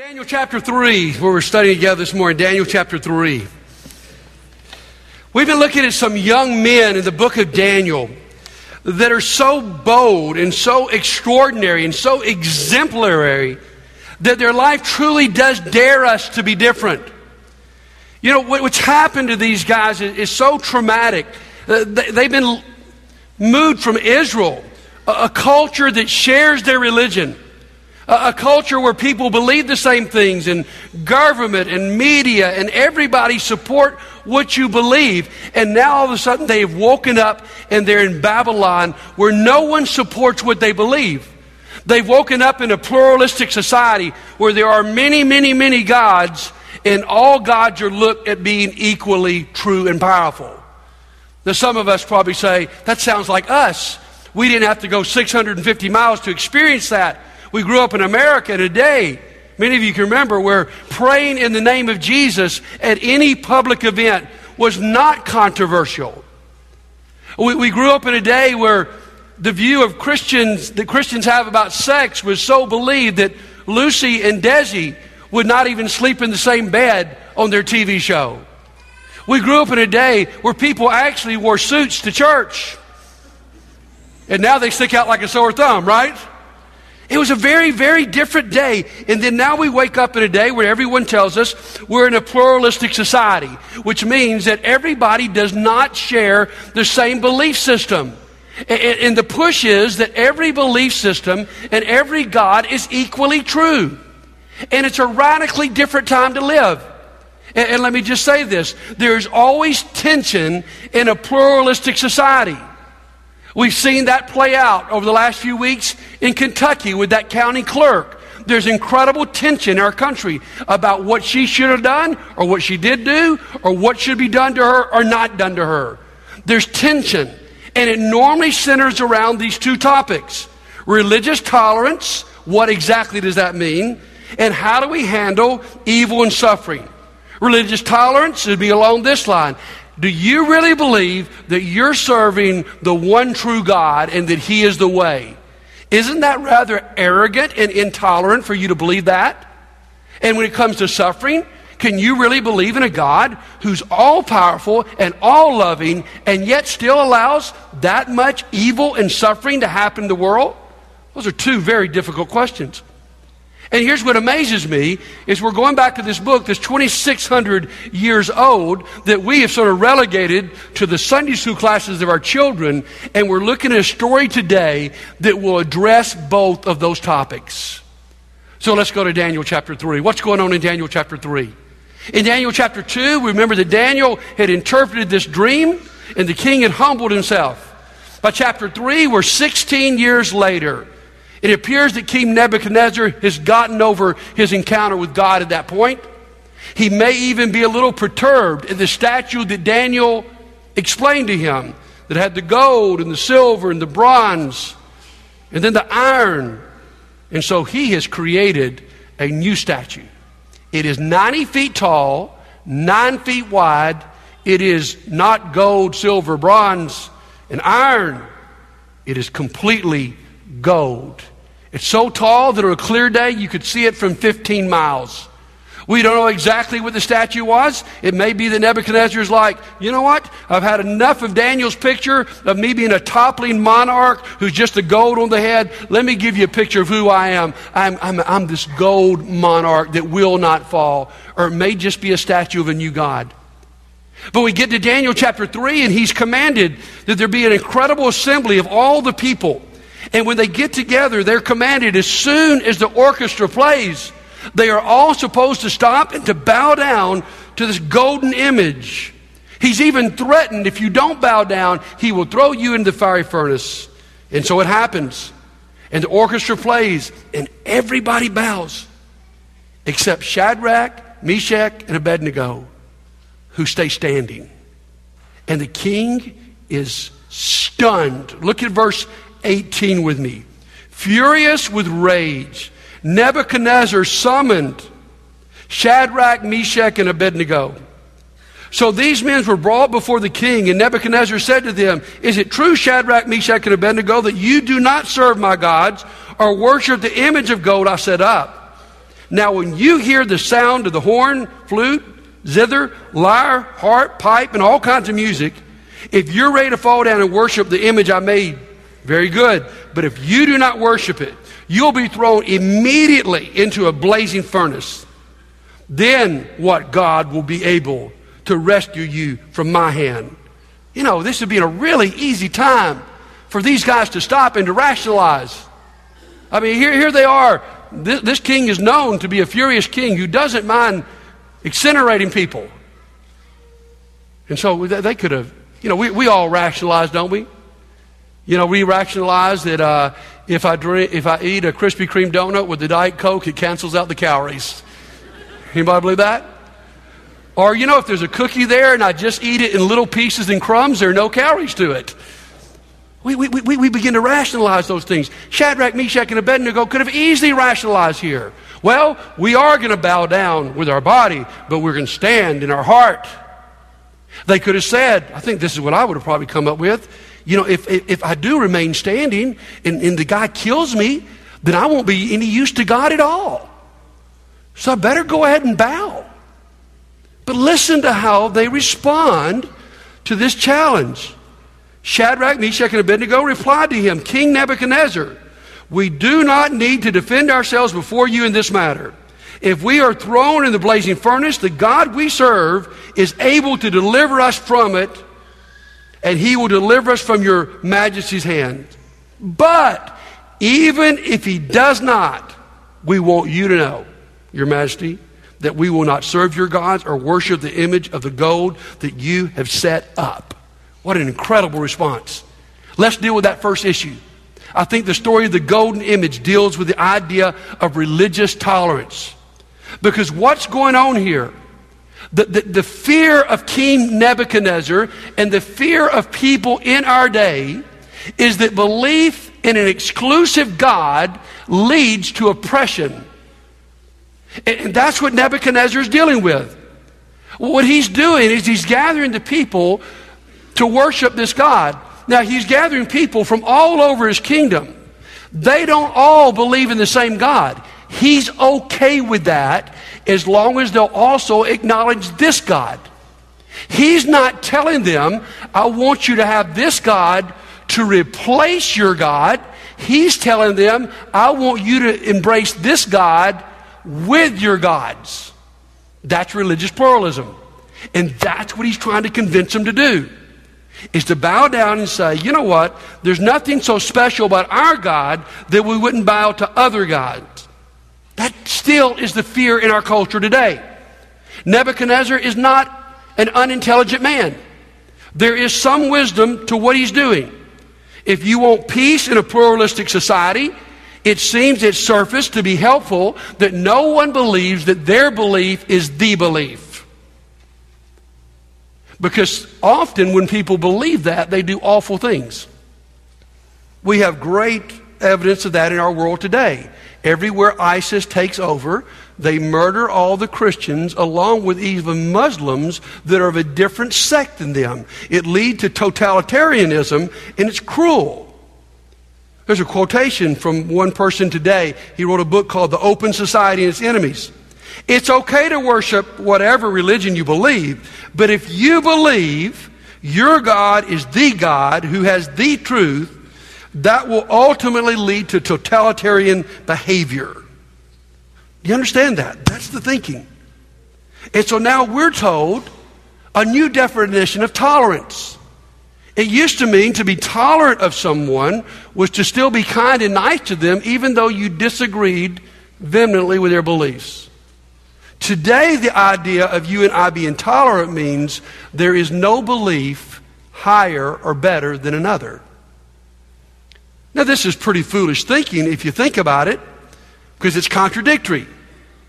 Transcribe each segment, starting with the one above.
Daniel chapter 3, where we're studying together this morning, Daniel chapter 3. We've been looking at some young men in the book of Daniel that are so bold and so extraordinary and so exemplary that their life truly does dare us to be different. You know, what's happened to these guys is, so traumatic. Uh, they've been moved from Israel, a culture that shares their religion a, culture where people believe the same things, and government and media and everybody support what you believe. And now all of a sudden they have woken up and they're in Babylon where no one supports what they believe. They've woken up in a pluralistic society where there are many, many, many gods, and all gods are looked at being equally true and powerful. Now, some of us probably say, that sounds like us. We didn't have to go 650 miles to experience that. We grew up in America today. Many of you can remember where praying in the name of Jesus at any public event was not controversial. We, we grew up in a day where the view of Christians that Christians have about sex was so believed that Lucy and Desi would not even sleep in the same bed on their TV show. We grew up in a day where people actually wore suits to church. And now they stick out like a sore thumb, right? It was a very, very different day. And then now we wake up in a day where everyone tells us we're in a pluralistic society, which means that everybody does not share the same belief system. And the push is that every belief system and every God is equally true. And it's a radically different time to live. And let me just say this there's always tension in a pluralistic society. We've seen that play out over the last few weeks in Kentucky with that county clerk. There's incredible tension in our country about what she should have done or what she did do or what should be done to her or not done to her. There's tension. And it normally centers around these two topics religious tolerance, what exactly does that mean? And how do we handle evil and suffering? Religious tolerance would be along this line. Do you really believe that you're serving the one true God and that He is the way? Isn't that rather arrogant and intolerant for you to believe that? And when it comes to suffering, can you really believe in a God who's all powerful and all loving and yet still allows that much evil and suffering to happen in the world? Those are two very difficult questions. And here's what amazes me is we're going back to this book that's 2600 years old that we have sort of relegated to the Sunday school classes of our children and we're looking at a story today that will address both of those topics. So let's go to Daniel chapter 3. What's going on in Daniel chapter 3? In Daniel chapter 2, we remember that Daniel had interpreted this dream and the king had humbled himself. By chapter 3, we're 16 years later. It appears that King Nebuchadnezzar has gotten over his encounter with God at that point. He may even be a little perturbed at the statue that Daniel explained to him that had the gold and the silver and the bronze and then the iron. And so he has created a new statue. It is 90 feet tall, 9 feet wide. It is not gold, silver, bronze, and iron. It is completely gold. It's so tall that on a clear day you could see it from 15 miles. We don't know exactly what the statue was. It may be that Nebuchadnezzar's like, you know what? I've had enough of Daniel's picture of me being a toppling monarch who's just a gold on the head. Let me give you a picture of who I am. I'm, I'm, I'm this gold monarch that will not fall. Or it may just be a statue of a new God. But we get to Daniel chapter 3, and he's commanded that there be an incredible assembly of all the people and when they get together, they're commanded as soon as the orchestra plays, they are all supposed to stop and to bow down to this golden image. He's even threatened if you don't bow down, he will throw you into the fiery furnace. And so it happens. And the orchestra plays, and everybody bows except Shadrach, Meshach, and Abednego, who stay standing. And the king is stunned. Look at verse 18 with me. Furious with rage, Nebuchadnezzar summoned Shadrach, Meshach, and Abednego. So these men were brought before the king, and Nebuchadnezzar said to them, Is it true, Shadrach, Meshach, and Abednego, that you do not serve my gods or worship the image of gold I set up? Now, when you hear the sound of the horn, flute, zither, lyre, harp, pipe, and all kinds of music, if you're ready to fall down and worship the image I made, very good. But if you do not worship it, you'll be thrown immediately into a blazing furnace. Then what God will be able to rescue you from my hand. You know, this would be a really easy time for these guys to stop and to rationalize. I mean, here, here they are. This, this king is known to be a furious king who doesn't mind incinerating people. And so they could have, you know, we, we all rationalize, don't we? You know, we rationalize that uh, if, I drink, if I eat a Krispy Kreme donut with the Diet Coke, it cancels out the calories. Anybody believe that? Or, you know, if there's a cookie there and I just eat it in little pieces and crumbs, there are no calories to it. We, we, we, we begin to rationalize those things. Shadrach, Meshach, and Abednego could have easily rationalized here. Well, we are going to bow down with our body, but we're going to stand in our heart. They could have said, I think this is what I would have probably come up with. You know, if, if, if I do remain standing and, and the guy kills me, then I won't be any use to God at all. So I better go ahead and bow. But listen to how they respond to this challenge. Shadrach, Meshach, and Abednego replied to him, King Nebuchadnezzar, we do not need to defend ourselves before you in this matter. If we are thrown in the blazing furnace, the God we serve is able to deliver us from it, and he will deliver us from your majesty's hand. But even if he does not, we want you to know, your majesty, that we will not serve your gods or worship the image of the gold that you have set up. What an incredible response. Let's deal with that first issue. I think the story of the golden image deals with the idea of religious tolerance. Because what's going on here? The, the, the, fear of King Nebuchadnezzar and the fear of people in our day is that belief in an exclusive God leads to oppression. And that's what Nebuchadnezzar is dealing with. What he's doing is he's gathering the people to worship this God. Now, he's gathering people from all over his kingdom. They don't all believe in the same God. He's okay with that as long as they'll also acknowledge this God. He's not telling them, I want you to have this God to replace your God. He's telling them, I want you to embrace this God with your gods. That's religious pluralism. And that's what he's trying to convince them to do. Is to bow down and say, you know what? There's nothing so special about our God that we wouldn't bow to other gods. That still is the fear in our culture today. Nebuchadnezzar is not an unintelligent man. There is some wisdom to what he's doing. If you want peace in a pluralistic society, it seems at surface to be helpful that no one believes that their belief is the belief. Because often when people believe that, they do awful things. We have great evidence of that in our world today. Everywhere ISIS takes over, they murder all the Christians along with even Muslims that are of a different sect than them. It leads to totalitarianism and it's cruel. There's a quotation from one person today. He wrote a book called The Open Society and Its Enemies. It's okay to worship whatever religion you believe, but if you believe your God is the God who has the truth, that will ultimately lead to totalitarian behavior. You understand that? That's the thinking. And so now we're told a new definition of tolerance. It used to mean to be tolerant of someone was to still be kind and nice to them, even though you disagreed vehemently with their beliefs. Today, the idea of you and I being tolerant means there is no belief higher or better than another. Now, this is pretty foolish thinking if you think about it, because it's contradictory.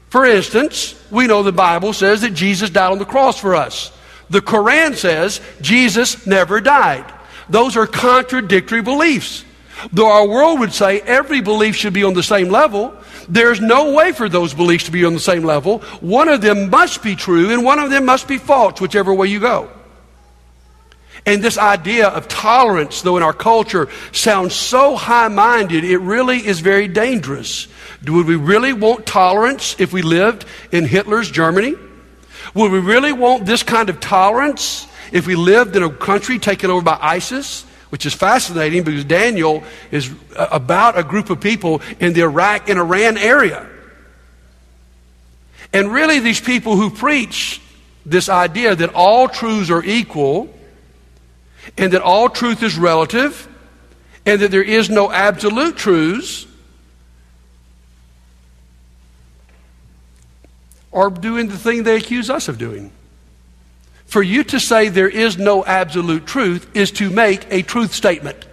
For instance, we know the Bible says that Jesus died on the cross for us. The Quran says Jesus never died. Those are contradictory beliefs. Though our world would say every belief should be on the same level, there's no way for those beliefs to be on the same level. One of them must be true and one of them must be false, whichever way you go. And this idea of tolerance, though in our culture sounds so high minded, it really is very dangerous. Would we really want tolerance if we lived in Hitler's Germany? Would we really want this kind of tolerance if we lived in a country taken over by ISIS? Which is fascinating because Daniel is about a group of people in the Iraq and Iran area. And really, these people who preach this idea that all truths are equal and that all truth is relative and that there is no absolute truths are doing the thing they accuse us of doing. For you to say there is no absolute truth is to make a truth statement.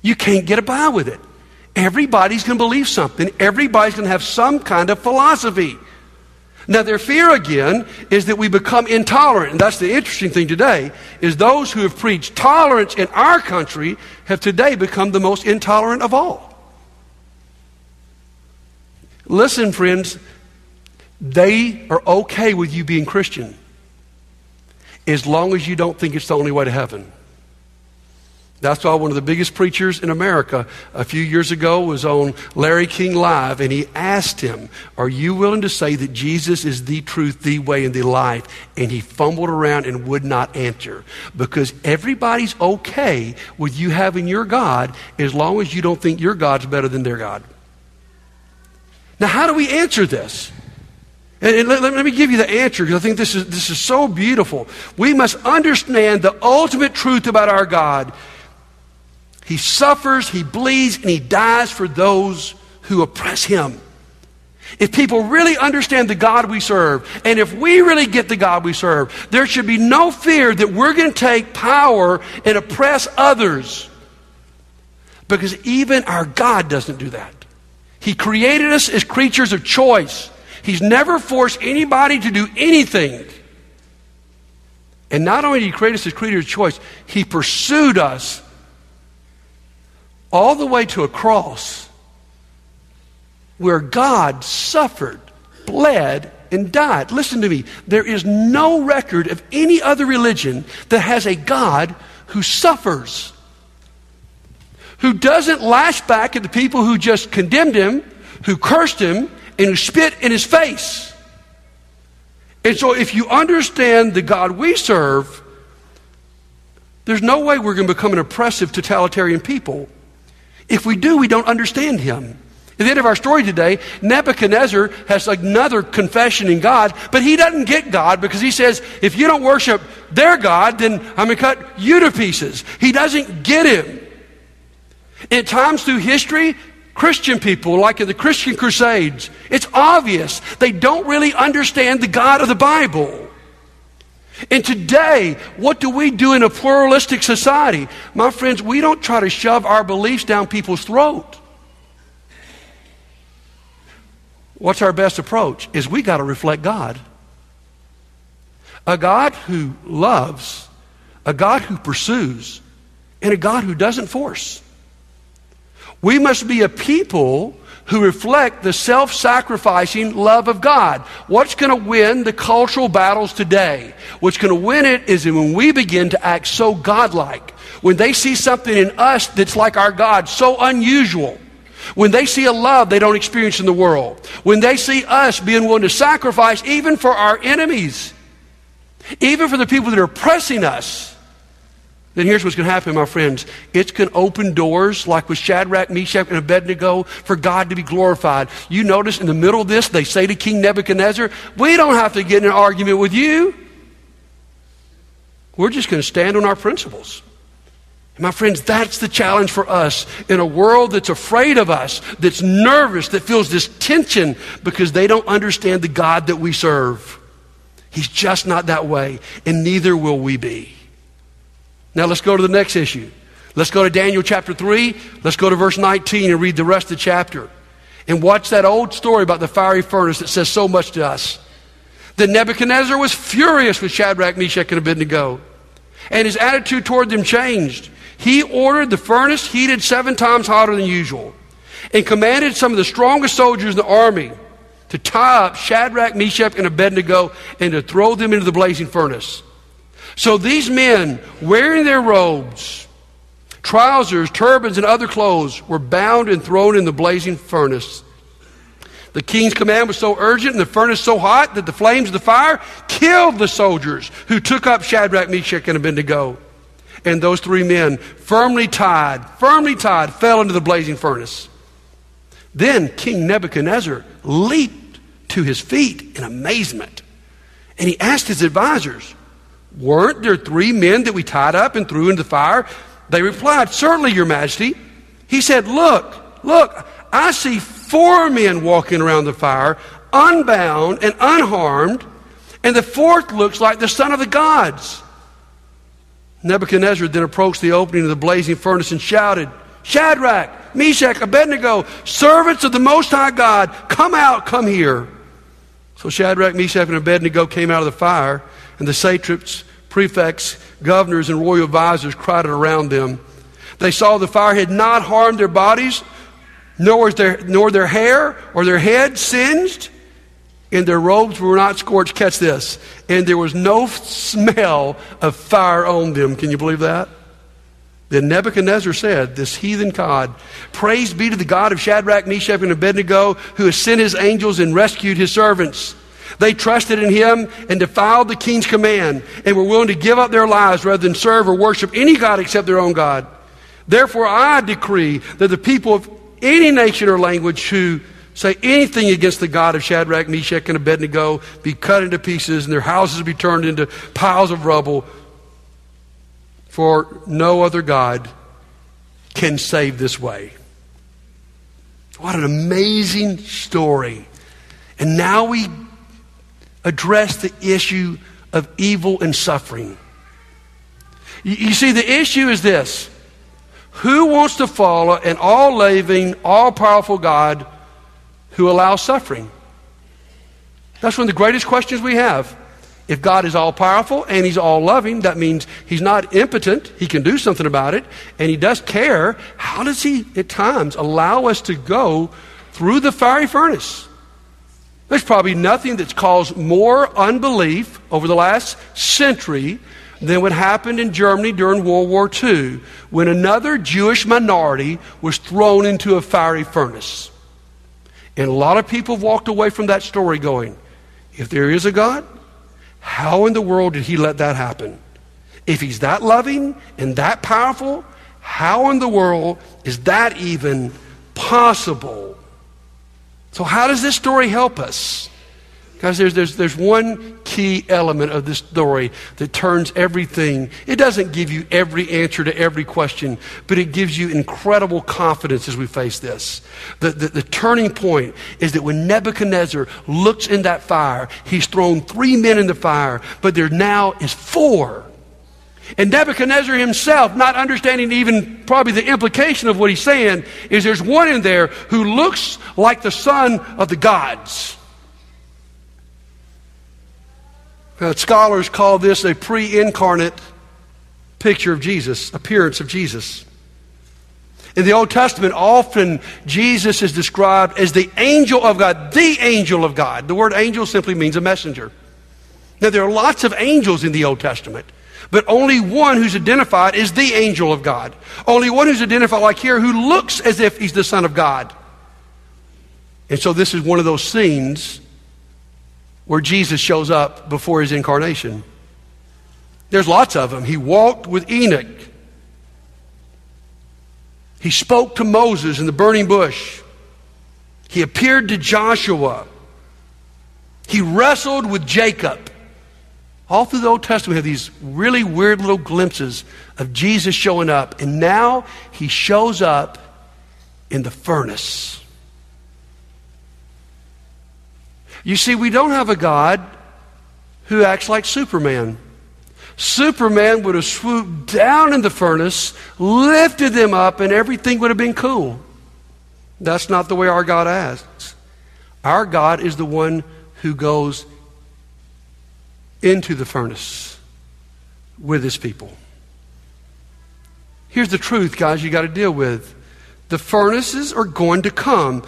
You can't get by with it. Everybody's going to believe something, everybody's going to have some kind of philosophy. Now, their fear again is that we become intolerant. And that's the interesting thing today, is those who have preached tolerance in our country have today become the most intolerant of all. Listen, friends, they are okay with you being Christian as long as you don't think it's the only way to heaven. That's why one of the biggest preachers in America a few years ago was on Larry King Live, and he asked him, Are you willing to say that Jesus is the truth, the way, and the life? And he fumbled around and would not answer because everybody's okay with you having your God as long as you don't think your God's better than their God. Now, how do we answer this? And, let, let, me give you the answer because I think this is, this is so beautiful. We must understand the ultimate truth about our God. He suffers, he bleeds, and he dies for those who oppress him. If people really understand the God we serve, and if we really get the God we serve, there should be no fear that we're going to take power and oppress others. Because even our God doesn't do that. He created us as creatures of choice. He's never forced anybody to do anything. And not only did He create us as creatures of choice, He pursued us all the way to a cross where God suffered, bled, and died. Listen to me. There is no record of any other religion that has a God who suffers, who doesn't lash back at the people who just condemned him, who cursed him, and who spit in his face. And so, if you understand the God we serve, there's no way we're going to become an oppressive, totalitarian people. If we do, we don't understand him. At the end of our story today, Nebuchadnezzar has another confession in God, but he doesn't get God because he says, if you don't worship their God, then I'm going to cut you to pieces. He doesn't get him. At times through history, Christian people, like in the Christian Crusades, it's obvious they don't really understand the God of the Bible. And today, what do we do in a pluralistic society? My friends, we don't try to shove our beliefs down people's throat. What's our best approach? Is we got to reflect God. A God who loves, a God who pursues, and a God who doesn't force. We must be a people who reflect the self sacrificing love of God. What's going to win the cultural battles today? What's going to win it is when we begin to act so godlike. When they see something in us that's like our God, so unusual. When they see a love they don't experience in the world. When they see us being willing to sacrifice even for our enemies, even for the people that are oppressing us then here's what's going to happen, my friends. It's going to open doors, like with Shadrach, Meshach, and Abednego, for God to be glorified. You notice in the middle of this, they say to King Nebuchadnezzar, We don't have to get in an argument with you. We're just going to stand on our principles. And my friends, that's the challenge for us in a world that's afraid of us, that's nervous, that feels this tension because they don't understand the God that we serve. He's just not that way, and neither will we be. Now let's go to the next issue. Let's go to Daniel chapter 3. Let's go to verse 19 and read the rest of the chapter. And watch that old story about the fiery furnace that says so much to us. That Nebuchadnezzar was furious with Shadrach, Meshach, and Abednego. And his attitude toward them changed. He ordered the furnace heated seven times hotter than usual and commanded some of the strongest soldiers in the army to tie up Shadrach, Meshach, and Abednego and to throw them into the blazing furnace. So these men, wearing their robes, trousers, turbans, and other clothes, were bound and thrown in the blazing furnace The king's command was so urgent and the furnace so hot that the flames of the fire killed the soldiers who took up Shadrach, Meshach, and Abednego. And those three men, firmly tied, firmly tied, fell into the blazing furnace. Then King Nebuchadnezzar leaped to his feet in amazement. And he asked his advisors, Weren't there three men that we tied up and threw into the fire? They replied, Certainly, Your Majesty. He said, Look, look, I see four men walking around the fire, unbound and unharmed, and the fourth looks like the son of the gods. Nebuchadnezzar then approached the opening of the blazing furnace and shouted, Shadrach, Meshach, Abednego, servants of the Most High God, come out, come here. So Shadrach, Meshach, and Abednego came out of the fire, and the satraps, prefects, governors, and royal advisors crowded around them. They saw the fire had not harmed their bodies, nor, their, nor their hair or their head singed, and their robes were not scorched. Catch this. And there was no smell of fire on them. Can you believe that? Then Nebuchadnezzar said, This heathen God, praise be to the God of Shadrach, Meshach, and Abednego, who has sent his angels and rescued his servants. They trusted in him and defied the king's command and were willing to give up their lives rather than serve or worship any God except their own God. Therefore, I decree that the people of any nation or language who say anything against the God of Shadrach, Meshach, and Abednego be cut into pieces and their houses be turned into piles of rubble. For no other God can save this way. What an amazing story. And now we address the issue of evil and suffering. You, you see, the issue is this who wants to follow an all living, all powerful God who allows suffering? That's one of the greatest questions we have. If God is all powerful and He's all loving, that means He's not impotent. He can do something about it, and He does care. How does He, at times, allow us to go through the fiery furnace? There's probably nothing that's caused more unbelief over the last century than what happened in Germany during World War II when another Jewish minority was thrown into a fiery furnace. And a lot of people walked away from that story going, if there is a God, how in the world did he let that happen? If he's that loving and that powerful, how in the world is that even possible? So, how does this story help us? Guys, there's, there's, there's one key element of this story that turns everything. It doesn't give you every answer to every question, but it gives you incredible confidence as we face this. The, the, the turning point is that when Nebuchadnezzar looks in that fire, he's thrown three men in the fire, but there now is four. And Nebuchadnezzar himself, not understanding even probably the implication of what he's saying, is there's one in there who looks like the son of the gods. Uh, scholars call this a pre incarnate picture of Jesus, appearance of Jesus. In the Old Testament, often Jesus is described as the angel of God, the angel of God. The word angel simply means a messenger. Now, there are lots of angels in the Old Testament, but only one who's identified is the angel of God. Only one who's identified, like here, who looks as if he's the Son of God. And so, this is one of those scenes where Jesus shows up before his incarnation. There's lots of them. He walked with Enoch. He spoke to Moses in the burning bush. He appeared to Joshua. He wrestled with Jacob. All through the Old Testament, we have these really weird little glimpses of Jesus showing up. And now he shows up in the furnace. You see, we don't have a God who acts like Superman. Superman would have swooped down in the furnace, lifted them up, and everything would have been cool. That's not the way our God acts. Our God is the one who goes into the furnace with his people. Here's the truth, guys, you got to deal with. The furnaces are going to come.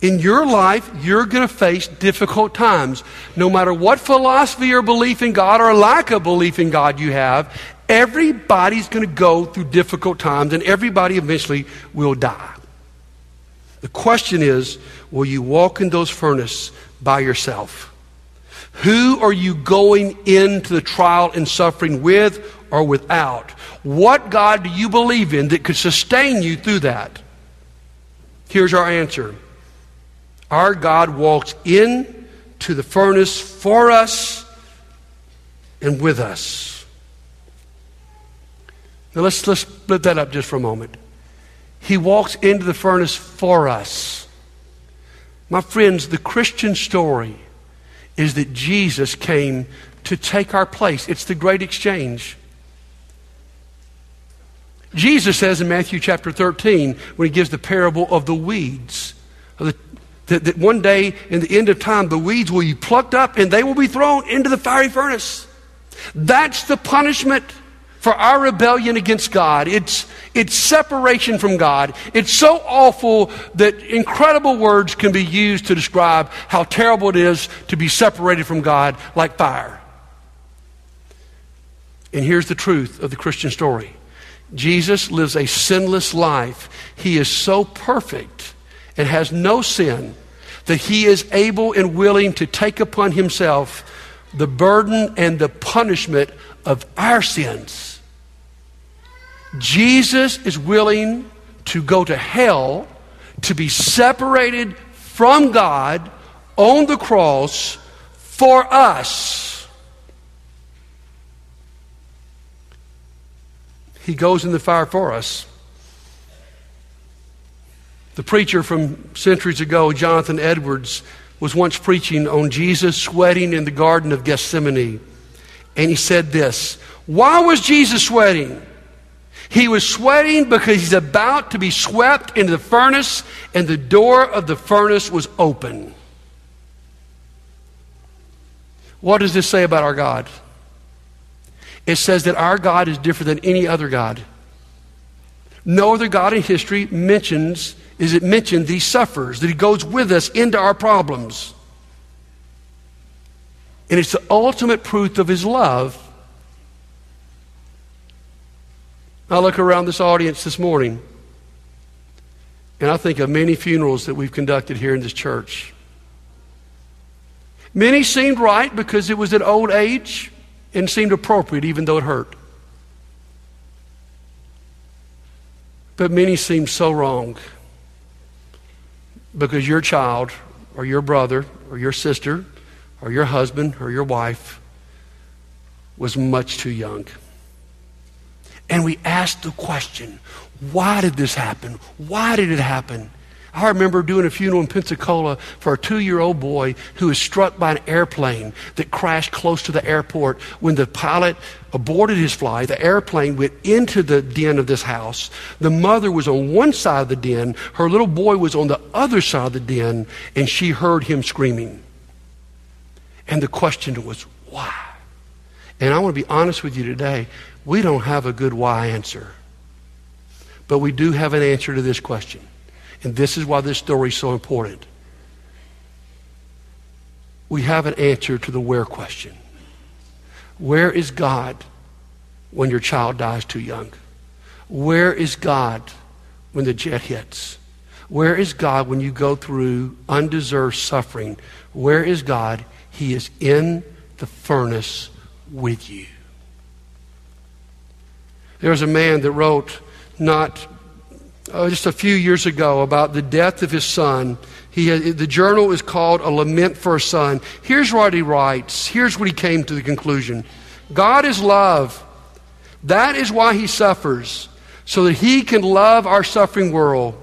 In your life, you're going to face difficult times. No matter what philosophy or belief in God or lack of belief in God you have, everybody's going to go through difficult times and everybody eventually will die. The question is will you walk in those furnaces by yourself? Who are you going into the trial and suffering with or without? What God do you believe in that could sustain you through that? Here's our answer Our God walks in to the furnace for us and with us. Now let's, let's split that up just for a moment. He walks into the furnace for us. My friends, the Christian story is that Jesus came to take our place. It's the great exchange. Jesus says in Matthew chapter 13, when he gives the parable of the weeds, that, that one day in the end of time, the weeds will be plucked up and they will be thrown into the fiery furnace. That's the punishment for our rebellion against God. It's, it's separation from God. It's so awful that incredible words can be used to describe how terrible it is to be separated from God like fire. And here's the truth of the Christian story Jesus lives a sinless life. He is so perfect and has no sin that he is able and willing to take upon himself the burden and the punishment of our sins. Jesus is willing to go to hell to be separated from God on the cross for us. He goes in the fire for us. The preacher from centuries ago, Jonathan Edwards, was once preaching on Jesus sweating in the Garden of Gethsemane. And he said this Why was Jesus sweating? He was sweating because he's about to be swept into the furnace, and the door of the furnace was open. What does this say about our God? It says that our God is different than any other God. No other God in history mentions is it mentioned that he suffers, that he goes with us into our problems. And it's the ultimate proof of his love. I look around this audience this morning, and I think of many funerals that we've conducted here in this church. Many seemed right because it was at old age and seemed appropriate even though it hurt. But many seemed so wrong because your child or your brother or your sister or your husband or your wife was much too young. And we asked the question why did this happen? Why did it happen? I remember doing a funeral in Pensacola for a two year old boy who was struck by an airplane that crashed close to the airport. When the pilot aborted his flight, the airplane went into the den of this house. The mother was on one side of the den, her little boy was on the other side of the den, and she heard him screaming. And the question was, why? And I want to be honest with you today. We don't have a good why answer. But we do have an answer to this question. And this is why this story is so important. We have an answer to the where question. Where is God when your child dies too young? Where is God when the jet hits? Where is God when you go through undeserved suffering? Where is God? He is in the furnace with you. There was a man that wrote not uh, just a few years ago about the death of his son. He had, the journal is called A Lament for a Son. Here's what he writes. Here's what he came to the conclusion God is love. That is why he suffers, so that he can love our suffering world.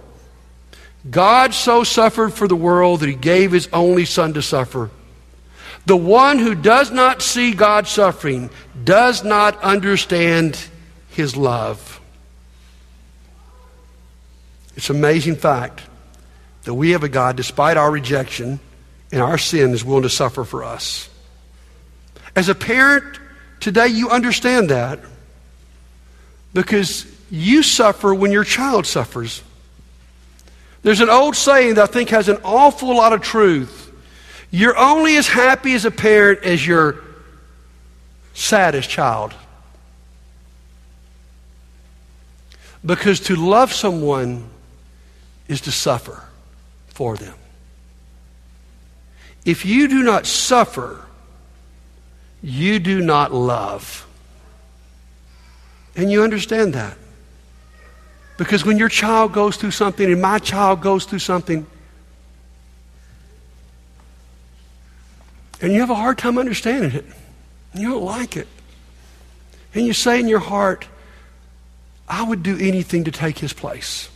God so suffered for the world that he gave his only son to suffer. The one who does not see God suffering does not understand his love. It's an amazing fact that we have a God, despite our rejection and our sin, is willing to suffer for us. As a parent, today you understand that because you suffer when your child suffers. There's an old saying that I think has an awful lot of truth. You're only as happy as a parent as your saddest child. Because to love someone is to suffer. for them. If you do not suffer, you do not love. And you understand that. Because when your child goes through something and my child goes through something, and you have a hard time understanding it, and you don't like it, and you say in your heart, I would do anything to take his place.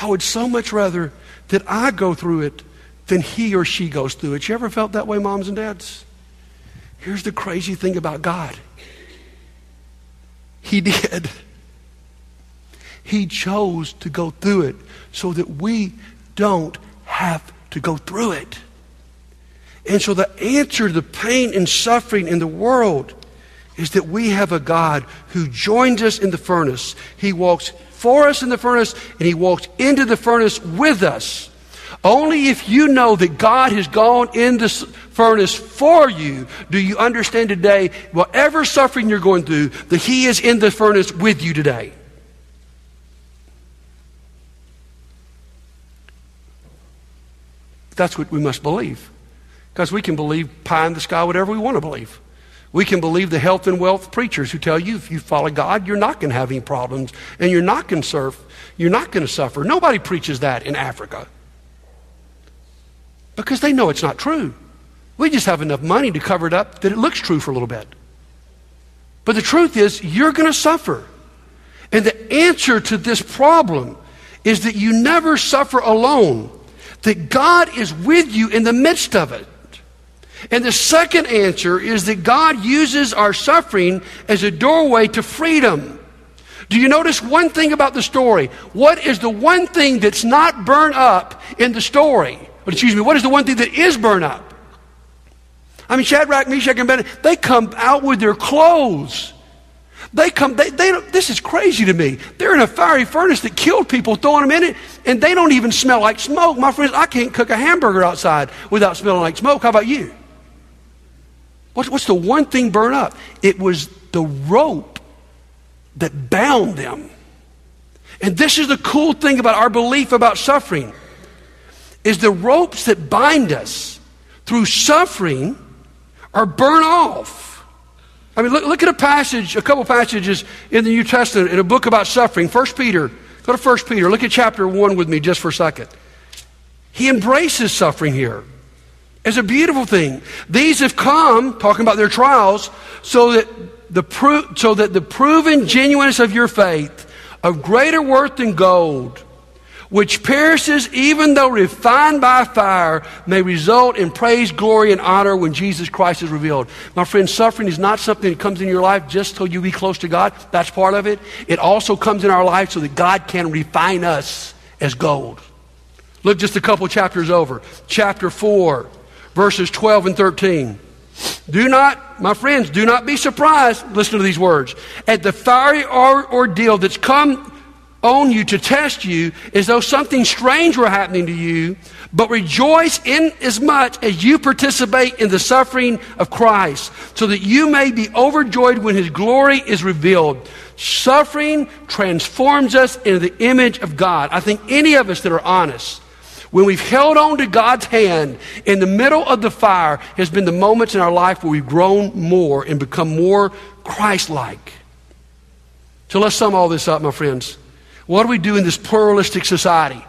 I would so much rather that I go through it than he or she goes through it. You ever felt that way, moms and dads? Here's the crazy thing about God He did. He chose to go through it so that we don't have to go through it. And so the answer to the pain and suffering in the world is that we have a God who joins us in the furnace. He walks for us in the furnace and he walks into the furnace with us. Only if you know that God has gone in the furnace for you do you understand today, whatever suffering you're going through, that He is in the furnace with you today. That's what we must believe. Because we can believe pie in the sky, whatever we want to believe. We can believe the health and wealth preachers who tell you if you follow God, you're not going to have any problems and you're not going to surf, you're not going to suffer. Nobody preaches that in Africa because they know it's not true. We just have enough money to cover it up that it looks true for a little bit. But the truth is, you're going to suffer. And the answer to this problem is that you never suffer alone, that God is with you in the midst of it. And the second answer is that God uses our suffering as a doorway to freedom. Do you notice one thing about the story? What is the one thing that's not burned up in the story? But excuse me, what is the one thing that is burned up? I mean, Shadrach, Meshach, and Abednego, they come out with their clothes. They come, they, they this is crazy to me. They're in a fiery furnace that killed people, throwing them in it, and they don't even smell like smoke. My friends, I can't cook a hamburger outside without smelling like smoke. How about you? What's, what's the one thing burned up? It was the rope that bound them. And this is the cool thing about our belief about suffering is the ropes that bind us through suffering are burnt off. I mean, look, look at a passage, a couple passages in the New Testament in a book about suffering. First Peter, go to First Peter. Look at chapter 1 with me just for a second. He embraces suffering here as a beautiful thing. These have come, talking about their trials, so that the, pro- so that the proven genuineness of your faith, of greater worth than gold, which perishes even though refined by fire, may result in praise, glory, and honor when Jesus Christ is revealed. My friend, suffering is not something that comes in your life just so you be close to God. That's part of it. It also comes in our life so that God can refine us as gold. Look just a couple chapters over. Chapter 4, verses 12 and 13. Do not, my friends, do not be surprised, listen to these words, at the fiery ordeal that's come on you to test you as though something strange were happening to you, but rejoice in as much as you participate in the suffering of Christ, so that you may be overjoyed when his glory is revealed. Suffering transforms us into the image of God. I think any of us that are honest, when we've held on to God's hand in the middle of the fire, has been the moments in our life where we've grown more and become more Christ like. So let's sum all this up, my friends. What do we do in this pluralistic society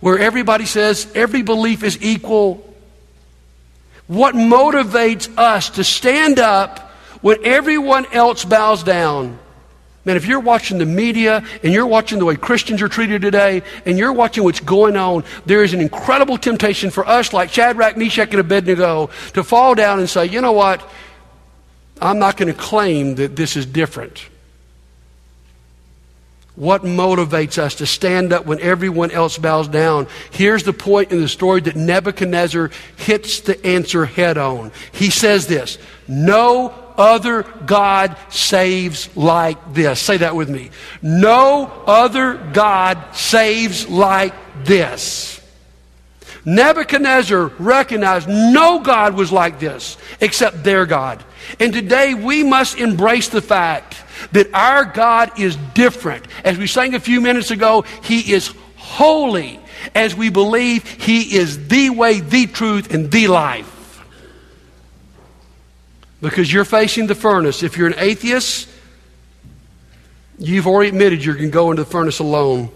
where everybody says every belief is equal? What motivates us to stand up when everyone else bows down? Man, if you're watching the media and you're watching the way Christians are treated today and you're watching what's going on, there is an incredible temptation for us, like Shadrach, Meshach, and Abednego, to fall down and say, you know what? I'm not going to claim that this is different. What motivates us to stand up when everyone else bows down? Here's the point in the story that Nebuchadnezzar hits the answer head on. He says this No other God saves like this. Say that with me. No other God saves like this. Nebuchadnezzar recognized no God was like this except their God. And today we must embrace the fact that our God is different. As we sang a few minutes ago, He is holy as we believe He is the way, the truth, and the life. Because you're facing the furnace. If you're an atheist, you've already admitted you're going to go into the furnace alone.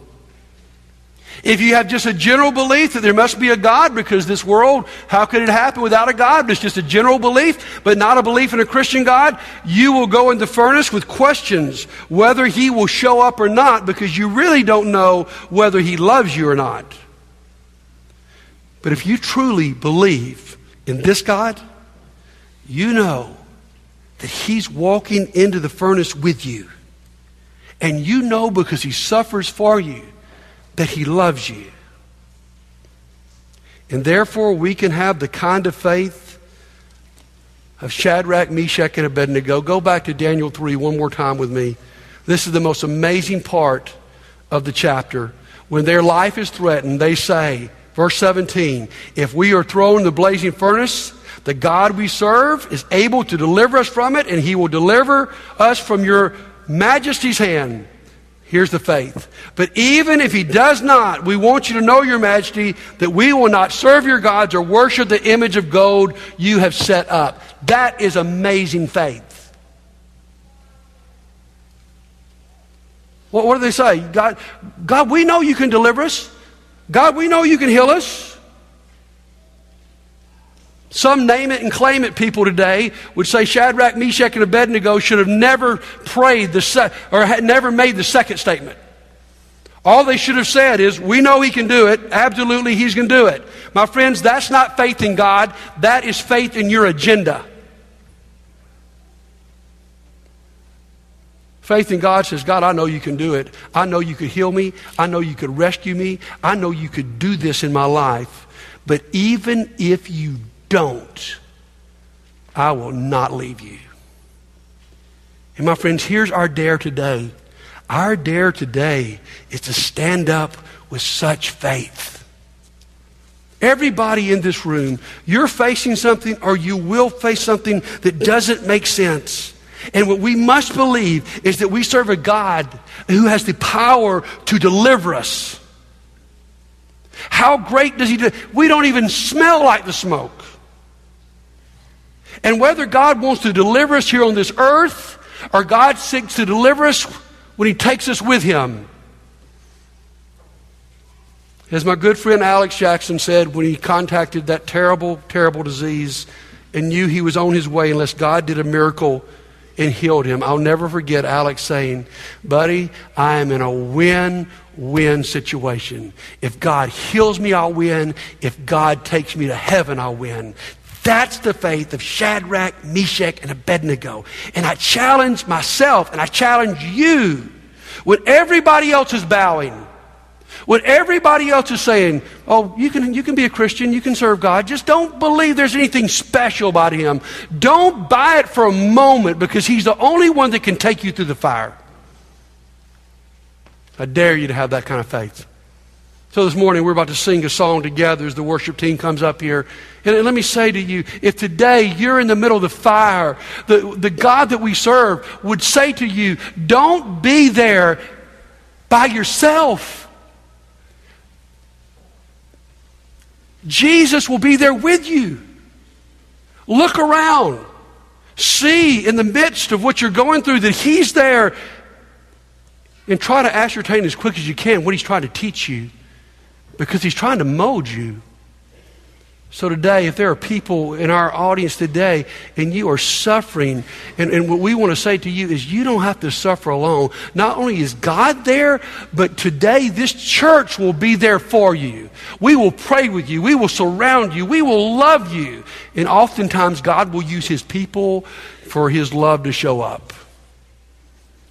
If you have just a general belief that there must be a God because this world, how could it happen without a God? It's just a general belief, but not a belief in a Christian God. You will go in the furnace with questions whether He will show up or not because you really don't know whether He loves you or not. But if you truly believe in this God, you know that He's walking into the furnace with you. And you know because He suffers for you that He loves you. And therefore, we can have the kind of faith of Shadrach, Meshach, and Abednego. Go back to Daniel 3 one more time with me. This is the most amazing part of the chapter. When their life is threatened, they say, verse 17, if we are thrown in the blazing furnace, the God we serve is able to deliver us from it, and he will deliver us from your majesty's hand. Here's the faith. But even if he does not, we want you to know, Your Majesty, that we will not serve your gods or worship the image of gold you have set up. That is amazing faith. What, what do they say? God, God, we know you can deliver us. God, we know you can heal us. Some name it and claim it people today would say Shadrach, Meshach, and Abednego should have never prayed the se- or had never made the second statement. All they should have said is, We know He can do it. Absolutely, He's going to do it. My friends, that's not faith in God. That is faith in your agenda. Faith in God says, God, I know you can do it. I know you could heal me. I know you could rescue me. I know you could do this in my life. But even if you don't, I will not leave you. And my friends, here's our dare today. Our dare today is to stand up with such faith. Everybody in this room, you're facing something or you will face something that doesn't make sense. And what we must believe is that we serve a God who has the power to deliver us. How great does He do? We don't even smell like the smoke. And whether God wants to deliver us here on this earth or God seeks to deliver us when He takes us with Him. As my good friend Alex Jackson said when he contacted that terrible, terrible disease and knew he was on his way unless God did a miracle and healed him, I'll never forget Alex saying, Buddy, I am in a win win situation. If God heals me, I'll win. If God takes me to heaven, I'll win. That's the faith of Shadrach, Meshach, and Abednego. And I challenge myself and I challenge you when everybody else is bowing, when everybody else is saying, oh, you can, you can be a Christian, you can serve God, just don't believe there's anything special about Him. Don't buy it for a moment because He's the only one that can take you through the fire. I dare you to have that kind of faith. So this morning we're about to sing a song together as the worship team comes up here. And let me say to you, if today you're in the middle of the fire, the, the God that we serve would say to you, don't be there by yourself. Jesus will be there with you. Look around. See in the midst of what you're going through that He's there. And try to ascertain as quick as you can what He's trying to teach you because he's trying to mold you. So, today, if there are people in our audience today and you are suffering, and, and, what we want to say to you is you don't have to suffer alone. Not only is God there, but today this church will be there for you. We will pray with you. We will surround you. We will love you. And oftentimes, God will use his people for his love to show up.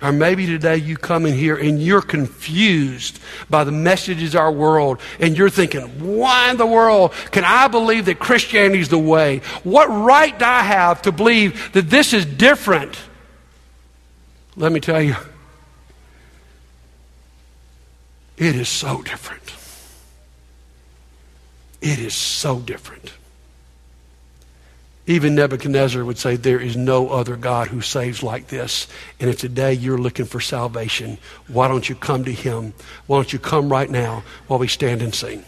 Or maybe today you come in here and you're confused by the messages of our world and you're thinking, why in the world can I believe that Christianity is the way? What right do I have to believe that this is different? Let me tell you, it is so different. It is so different. Even Nebuchadnezzar would say, There is no other God who saves like this. And if today you're looking for salvation, why don't you come to him? Why don't you come right now while we stand and sing?